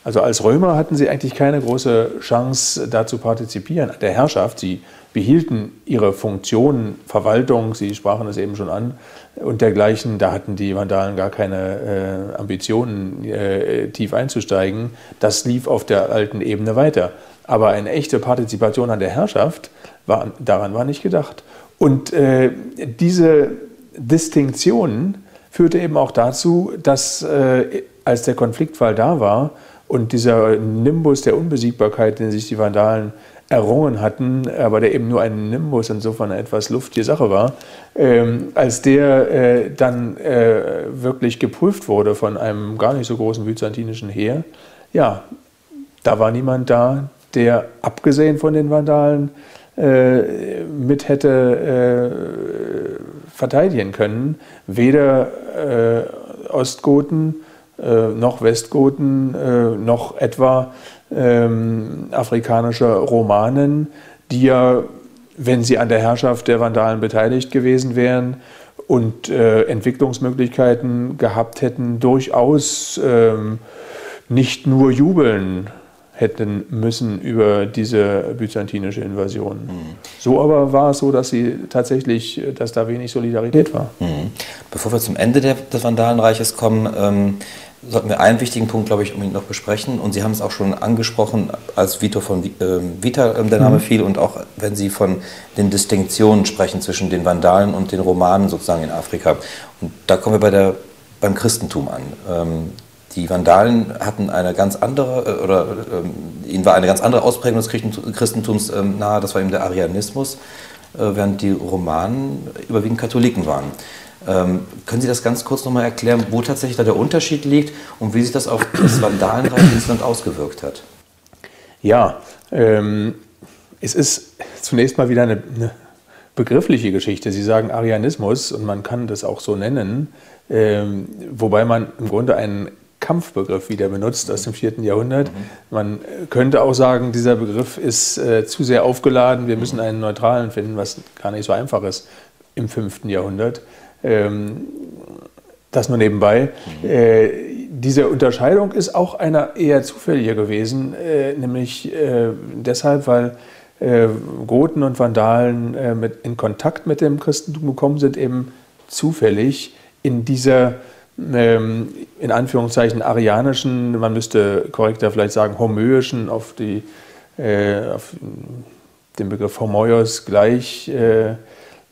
Speaker 3: Also als Römer hatten sie eigentlich keine große Chance, da zu partizipieren der Herrschaft. Sie behielten ihre Funktionen, Verwaltung, Sie sprachen es eben schon an, und dergleichen. Da hatten die Vandalen gar keine äh, Ambitionen, äh, tief einzusteigen. Das lief auf der alten Ebene weiter. Aber eine echte Partizipation an der Herrschaft, war, daran war nicht gedacht. Und äh, diese Distinktion führte eben auch dazu, dass äh, als der Konfliktfall da war, und dieser Nimbus der Unbesiegbarkeit, den sich die Vandalen errungen hatten, aber der eben nur ein Nimbus, insofern eine etwas luftige Sache war, ähm, als der äh, dann äh, wirklich geprüft wurde von einem gar nicht so großen byzantinischen Heer, ja, da war niemand da, der abgesehen von den Vandalen äh, mit hätte äh, verteidigen können. Weder äh, Ostgoten, äh, noch Westgoten, äh, noch etwa ähm, afrikanische Romanen, die ja, wenn sie an der Herrschaft der Vandalen beteiligt gewesen wären und äh, Entwicklungsmöglichkeiten gehabt hätten, durchaus ähm, nicht nur jubeln hätten müssen über diese byzantinische Invasion. Mhm. So aber war es so, dass sie tatsächlich, dass da wenig Solidarität war. Mhm.
Speaker 2: Bevor wir zum Ende der, des Vandalenreiches kommen, ähm, sollten wir einen wichtigen Punkt, glaube ich, unbedingt noch besprechen. Und Sie haben es auch schon angesprochen, als Vito von äh, Vita äh, der Name mhm. fiel und auch wenn Sie von den Distinktionen sprechen zwischen den Vandalen und den Romanen sozusagen in Afrika. Und da kommen wir bei der, beim Christentum an. Ähm, die Vandalen hatten eine ganz andere, äh, oder äh, ihnen war eine ganz andere Ausprägung des Christentums äh, nahe, das war eben der Arianismus, äh, während die Romanen überwiegend Katholiken waren. Ähm, können Sie das ganz kurz nochmal erklären, wo tatsächlich da der Unterschied liegt und wie sich das auf das Vandalenreich insgesamt ausgewirkt hat?
Speaker 3: Ja, ähm, es ist zunächst mal wieder eine, eine, begriffliche Geschichte. Sie sagen Arianismus und man kann das auch so nennen, ähm, wobei man im Grunde einen Kampfbegriff wieder benutzt aus dem vierten Jahrhundert. Man könnte auch sagen, dieser Begriff ist äh, zu sehr aufgeladen. Wir müssen einen neutralen finden, was gar nicht so einfach ist im fünften Jahrhundert. Ähm, das nur nebenbei. Mhm. Äh, diese Unterscheidung ist auch einer eher zufälliger gewesen, äh, nämlich äh, deshalb, weil äh, Goten und Vandalen äh, mit, in Kontakt mit dem Christentum gekommen sind, eben zufällig in dieser ähm, in Anführungszeichen arianischen, man müsste korrekter vielleicht sagen homöischen, auf, die, äh, auf den Begriff Homoios gleich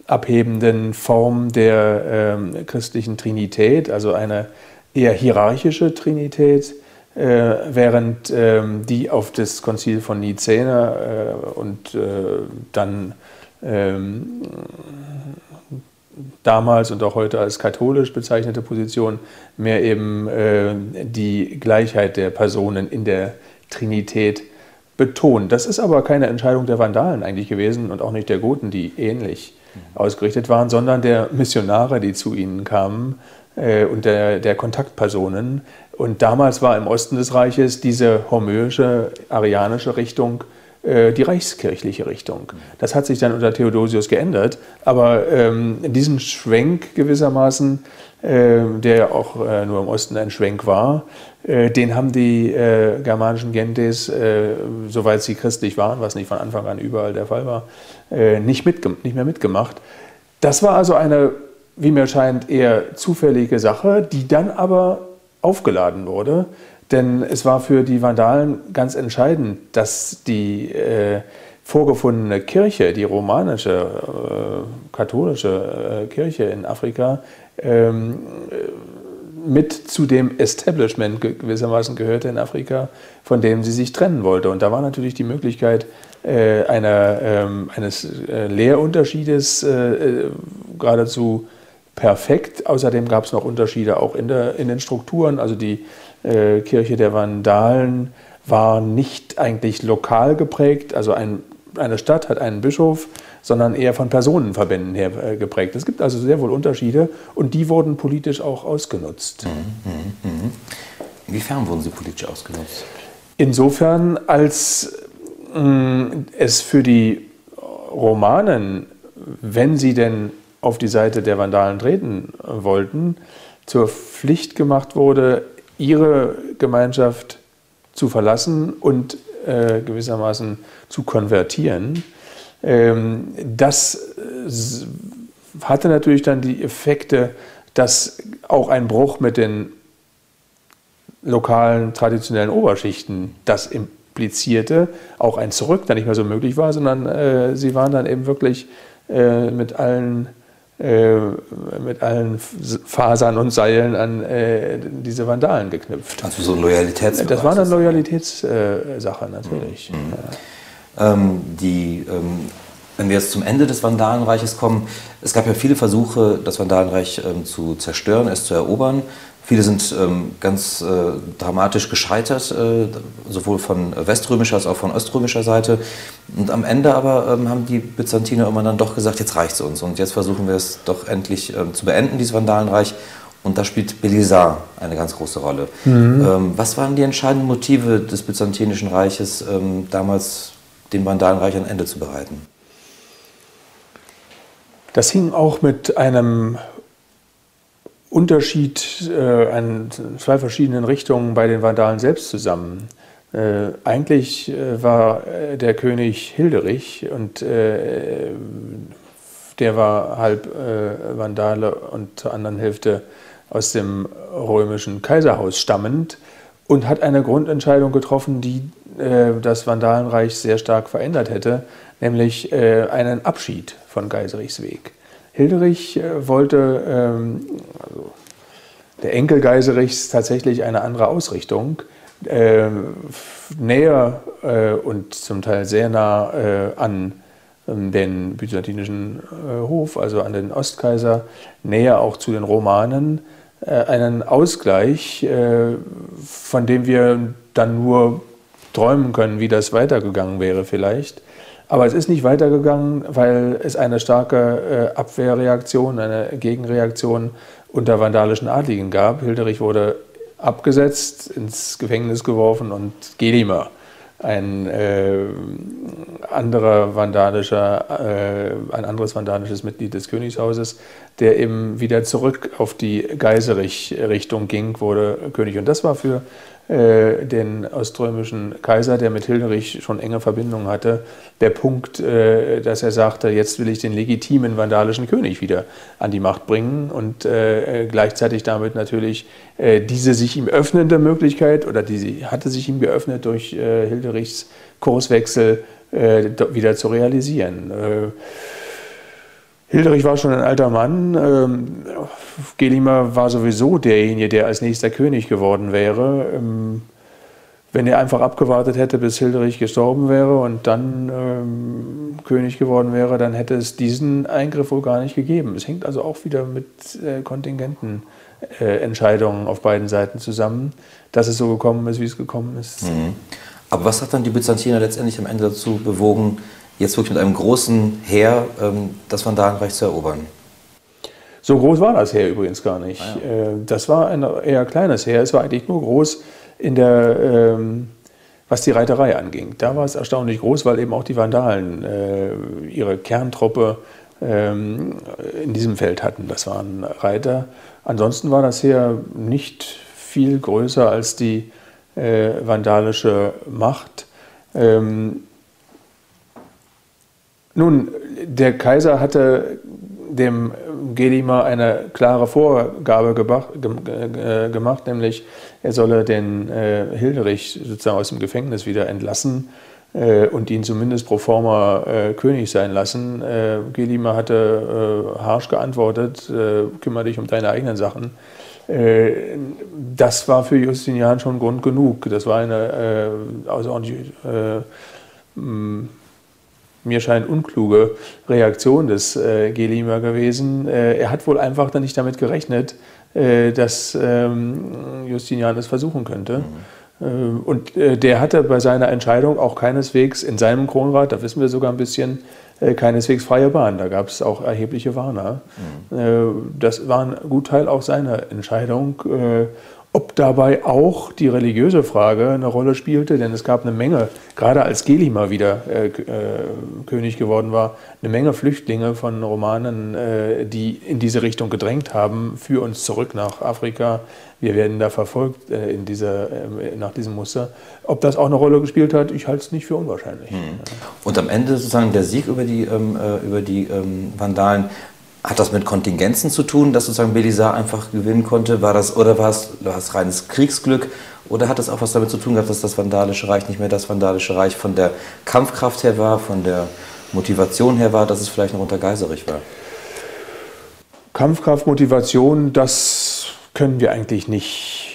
Speaker 3: abhebenden Form der ähm, christlichen Trinität, also eine eher hierarchische Trinität, äh, während ähm, die auf das Konzil von Nicäa äh, und äh, dann ähm, damals und auch heute als katholisch bezeichnete Position mehr eben äh, die Gleichheit der Personen in der Trinität betont. Das ist aber keine Entscheidung der Vandalen eigentlich gewesen und auch nicht der Goten, die ähnlich ausgerichtet waren, sondern der Missionare, die zu ihnen kamen äh, und der, der Kontaktpersonen. Und damals war im Osten des Reiches diese homöische, arianische Richtung die reichskirchliche Richtung. Das hat sich dann unter Theodosius geändert, aber ähm, diesen Schwenk gewissermaßen, äh, der auch äh, nur im Osten ein Schwenk war, äh, den haben die äh, germanischen Gentes, äh, soweit sie christlich waren, was nicht von Anfang an überall der Fall war, nicht, nicht mehr mitgemacht. Das war also eine, wie mir scheint, eher zufällige Sache, die dann aber aufgeladen wurde. Denn es war für die Vandalen ganz entscheidend, dass die äh, vorgefundene Kirche, die romanische, äh, katholische äh, Kirche in Afrika, ähm, mit zu dem Establishment gewissermaßen gehörte in Afrika, von dem sie sich trennen wollte. Und da war natürlich die Möglichkeit äh, einer, ähm, eines äh, Lehrunterschiedes äh, geradezu perfekt. Außerdem gab es noch Unterschiede auch in, der, in den Strukturen. Also die Kirche der Vandalen war nicht eigentlich lokal geprägt. Also ein, eine Stadt hat einen Bischof, sondern eher von Personenverbänden her äh, geprägt. Es gibt also sehr wohl Unterschiede und die wurden politisch auch ausgenutzt. Mhm,
Speaker 2: mh, mh. Inwiefern wurden sie politisch ausgenutzt?
Speaker 3: Insofern, als mh, mm, es für die Romanen, wenn sie denn auf die Seite der Vandalen treten wollten, zur Pflicht gemacht wurde, ihre Gemeinschaft zu verlassen und äh, gewissermaßen zu konvertieren. Ähm, das äh, hatte natürlich dann die Effekte, dass auch ein Bruch mit den lokalen traditionellen Oberschichten das implizierte, auch ein Zurück dann nicht mehr so möglich war, sondern äh, sie waren dann eben wirklich äh, mit allen mit allen Fasern und Seilen an äh, diese Vandalen geknüpft.
Speaker 2: Also so ein Loyalitätsbeweis.
Speaker 3: Das war eine Loyalitätssache natürlich. Mhm.
Speaker 2: Ja. Ähm, die, ähm, wenn wir jetzt zum Ende des Vandalenreiches kommen, es gab ja viele Versuche, das Vandalenreich ähm, zu zerstören, es zu erobern. Viele sind ähm, ganz äh, dramatisch gescheitert, äh, sowohl von weströmischer als auch von oströmischer Seite. Und am Ende aber ähm, haben die Byzantiner immer dann doch gesagt, jetzt reicht es uns. Und jetzt versuchen wir es doch endlich ähm, zu beenden, dieses Vandalenreich. Und da spielt Belisar eine ganz große Rolle. Mhm. Ähm, was waren die entscheidenden Motive des Byzantinischen Reiches, ähm, damals dem Vandalenreich ein Ende zu bereiten?
Speaker 3: Das hing auch mit einem Unterschied äh, an zwei verschiedenen Richtungen bei den Vandalen selbst zusammen. Äh, eigentlich äh, war äh, der König Hilderich und äh, der war halb äh, Vandale und zur anderen Hälfte aus dem römischen Kaiserhaus stammend und hat eine Grundentscheidung getroffen, die das Vandalenreich sehr stark verändert hätte, nämlich einen Abschied von Geiserichs Weg. Hilderich äh, wollte, ähm, also der Enkel Geiserichs, tatsächlich eine andere Ausrichtung, äh, näher äh, und zum Teil sehr nah äh, an ähm, den byzantinischen Hof, also an den Ostkaiser, näher auch zu den Romanen, einen Ausgleich, von dem wir dann nur träumen können, wie das weitergegangen wäre vielleicht. Aber es ist nicht weitergegangen, weil es eine starke äh, Abwehrreaktion, eine Gegenreaktion unter vandalischen Adligen gab. Hilderich wurde abgesetzt, ins Gefängnis geworfen und Gelimer, ein äh, anderer vandalischer, äh, ein anderes vandalisches Mitglied des Königshauses, der eben wieder zurück auf die Geiserich-Richtung ging, wurde König. Und das war für äh, den oströmischen Kaiser, der mit Hilderich schon enge Verbindungen hatte, der Punkt, äh, dass er sagte, jetzt will ich den legitimen vandalischen König wieder an die Macht bringen und äh, gleichzeitig damit natürlich diese sich ihm öffnende Möglichkeit oder die hatte sich ihm geöffnet durch Hilderichs Kurswechsel wieder zu realisieren. Hilderich war schon ein alter Mann. Ähm, Gelimer war sowieso derjenige, der als nächster König geworden wäre. Ähm, wenn er einfach abgewartet hätte, bis Hilderich gestorben wäre und dann ähm, König geworden wäre, dann hätte es diesen Eingriff wohl gar nicht gegeben. Es hängt also auch wieder mit äh, Kontingentenentscheidungen äh, auf beiden Seiten zusammen, dass es so gekommen ist, wie es gekommen ist.
Speaker 2: Mhm. Aber was hat dann die Byzantiner letztendlich am Ende dazu bewogen, jetzt wirklich mit einem großen Heer ähm, das Vandalenreich zu erobern.
Speaker 3: So groß war das Heer übrigens gar nicht. Ah, ja. Äh, das war ein eher kleines Heer. Es war eigentlich nur groß in der, ähm, was die Reiterei anging. Da war es erstaunlich groß, weil eben auch die Vandalen äh, ihre Kerntruppe ähm, in diesem Feld hatten. Das waren Reiter. Ansonsten war das Heer nicht viel größer als die äh, vandalische Macht. Nun, der Kaiser hatte dem Gelimer eine klare Vorgabe gemacht, nämlich er solle den äh, Hilderich sozusagen aus dem Gefängnis wieder entlassen äh, und ihn zumindest pro forma äh, König sein lassen. Äh, Gelimer hatte äh, harsch geantwortet, äh, kümmere dich um deine eigenen Sachen. Äh, das war für Justinian schon Grund genug. Das war eine außerordentlich mir scheint unkluge Reaktion des äh, Gelima gewesen. Äh, er hat wohl einfach dann nicht damit gerechnet, äh, dass ähm, Justinian es versuchen könnte. Mhm. Äh, und äh, der hatte bei seiner Entscheidung auch keineswegs in seinem Kronrat, da wissen wir sogar ein bisschen, äh, keineswegs freie Bahn. Da gab es auch erhebliche Warner. Mhm. Das war ein Gutteil auch seiner Entscheidung. Ob dabei auch die religiöse Frage eine Rolle spielte, denn es gab eine Menge, gerade als Geli mal wieder äh, äh, König geworden war, eine Menge Flüchtlinge von Romanen, äh, die in diese Richtung gedrängt haben, für uns zurück nach Afrika. Wir werden da verfolgt äh, in dieser, äh, nach diesem Muster. Ob das auch eine Rolle gespielt hat, ich halte es nicht für unwahrscheinlich. Mhm.
Speaker 2: Und am Ende sozusagen der Sieg über die, ähm, äh, über die ähm, Vandalen hat das mit Kontingenzen zu tun, dass sozusagen Belisar einfach gewinnen konnte? War das, oder war es, war es reines Kriegsglück? Oder hat das auch was damit zu tun gehabt, dass das Vandalische Reich nicht mehr das Vandalische Reich von der Kampfkraft her war, von der Motivation her war, dass es vielleicht noch unter Geiserich war?
Speaker 3: Kampfkraft, Motivation, das können wir eigentlich nicht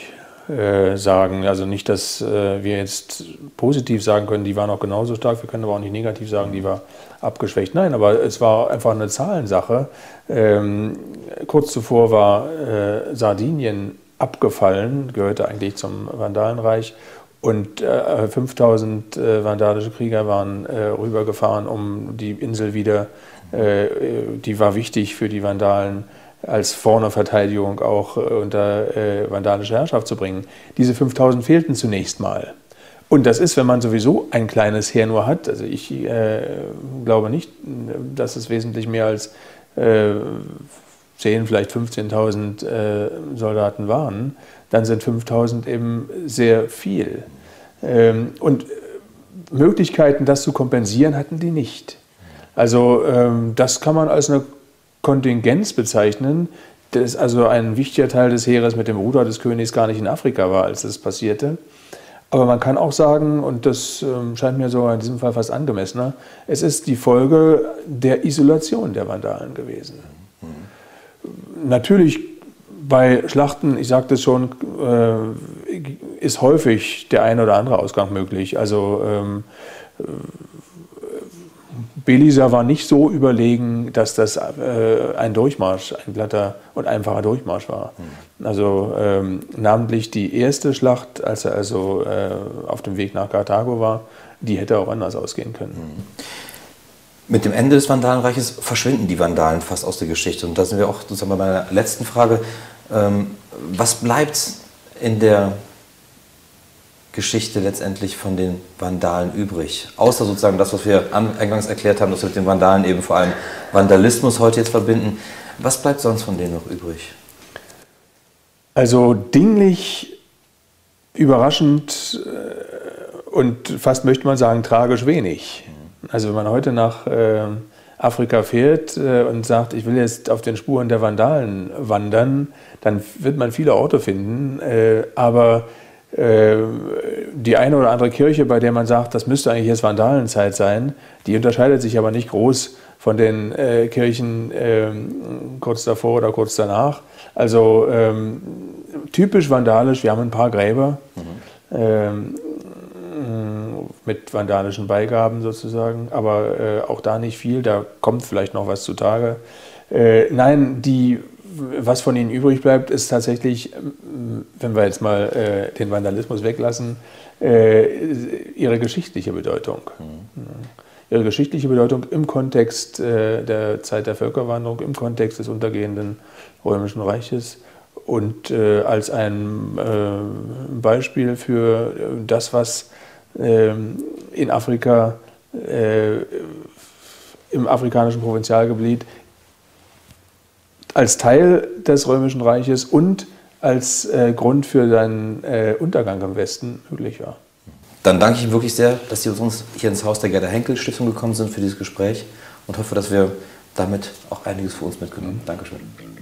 Speaker 3: äh, sagen. Also nicht, dass äh, wir jetzt positiv sagen können, die war noch genauso stark, wir können aber auch nicht negativ sagen, die war abgeschwächt. Nein, aber es war einfach eine Zahlensache. Ähm, kurz zuvor war äh, Sardinien abgefallen, gehörte eigentlich zum Vandalenreich. Und äh, 5000 äh, vandalische Krieger waren äh, rübergefahren, um die Insel wieder, die war wichtig für die Vandalen, als vorne Verteidigung auch unter vandalische Herrschaft zu bringen. Diese 5000 fehlten zunächst mal. Und das ist, wenn man sowieso ein kleines Heer nur hat, also ich äh, glaube nicht, dass es wesentlich mehr als äh, 10, vielleicht 15.000 äh, Soldaten waren, dann sind 5.000 eben sehr viel. Ähm, und Möglichkeiten, das zu kompensieren, hatten die nicht. Also ähm, das kann man als eine Kontingenz bezeichnen, dass also ein wichtiger Teil des Heeres mit dem Ruder des Königs gar nicht in Afrika war, als das passierte. Aber man kann auch sagen, und das ähm, scheint mir sogar in diesem Fall fast angemessener, es ist die Folge der Isolation der Vandalen gewesen. Mhm. Natürlich bei Schlachten, ich sagte es schon, äh, ist häufig der eine oder andere Ausgang möglich. Also ähm, Belisa war nicht so überlegen, dass das äh, ein Durchmarsch, ein glatter und einfacher Durchmarsch war. Mhm. Also ähm, namentlich die erste Schlacht, als er also äh, auf dem Weg nach Karthago war, die hätte auch anders ausgehen können. Mhm.
Speaker 2: Mit dem Ende des Vandalenreiches verschwinden die Vandalen fast aus der Geschichte. Und da sind wir auch sozusagen bei meiner letzten Frage. Ähm, was bleibt in der Geschichte letztendlich von den Vandalen übrig? Außer sozusagen das, was wir eingangs erklärt haben, dass wir mit den Vandalen eben vor allem Vandalismus heute jetzt verbinden. Was bleibt sonst von denen noch übrig?
Speaker 3: Also dinglich, überraschend äh, und fast möchte man sagen tragisch wenig. Also wenn man heute nach äh, Afrika fährt äh, und sagt, ich will jetzt auf den Spuren der Vandalen wandern, dann wird man viele Orte finden, aber die eine oder andere Kirche, bei der man sagt, das müsste eigentlich jetzt Vandalenzeit sein, die unterscheidet sich aber nicht groß von den äh, Kirchen äh, kurz davor oder kurz danach. Also ähm, typisch vandalisch, wir haben ein paar Gräber mhm. ähm, mit vandalischen Beigaben sozusagen, aber äh, auch da nicht viel, da kommt vielleicht noch was zutage. Äh, nein, die was von ihnen übrig bleibt, ist tatsächlich, ähm, wenn wir jetzt mal äh, den Vandalismus weglassen, äh, ihre geschichtliche Bedeutung. Mhm. Ihre geschichtliche Bedeutung im Kontext äh, der Zeit der Völkerwanderung, im Kontext des untergehenden Römischen Reiches und äh, als ein äh, Beispiel für das, was ähm, in Afrika äh, im afrikanischen Provinzialgebiet als Teil des Römischen Reiches und als äh, Grund für seinen äh, Untergang im Westen möglich war.
Speaker 2: Dann danke ich Ihnen wirklich sehr, dass Sie uns hier ins Haus der Gerda Henkel Stiftung gekommen sind für dieses Gespräch und hoffe, dass wir damit auch einiges für uns mitgenommen haben. Dankeschön.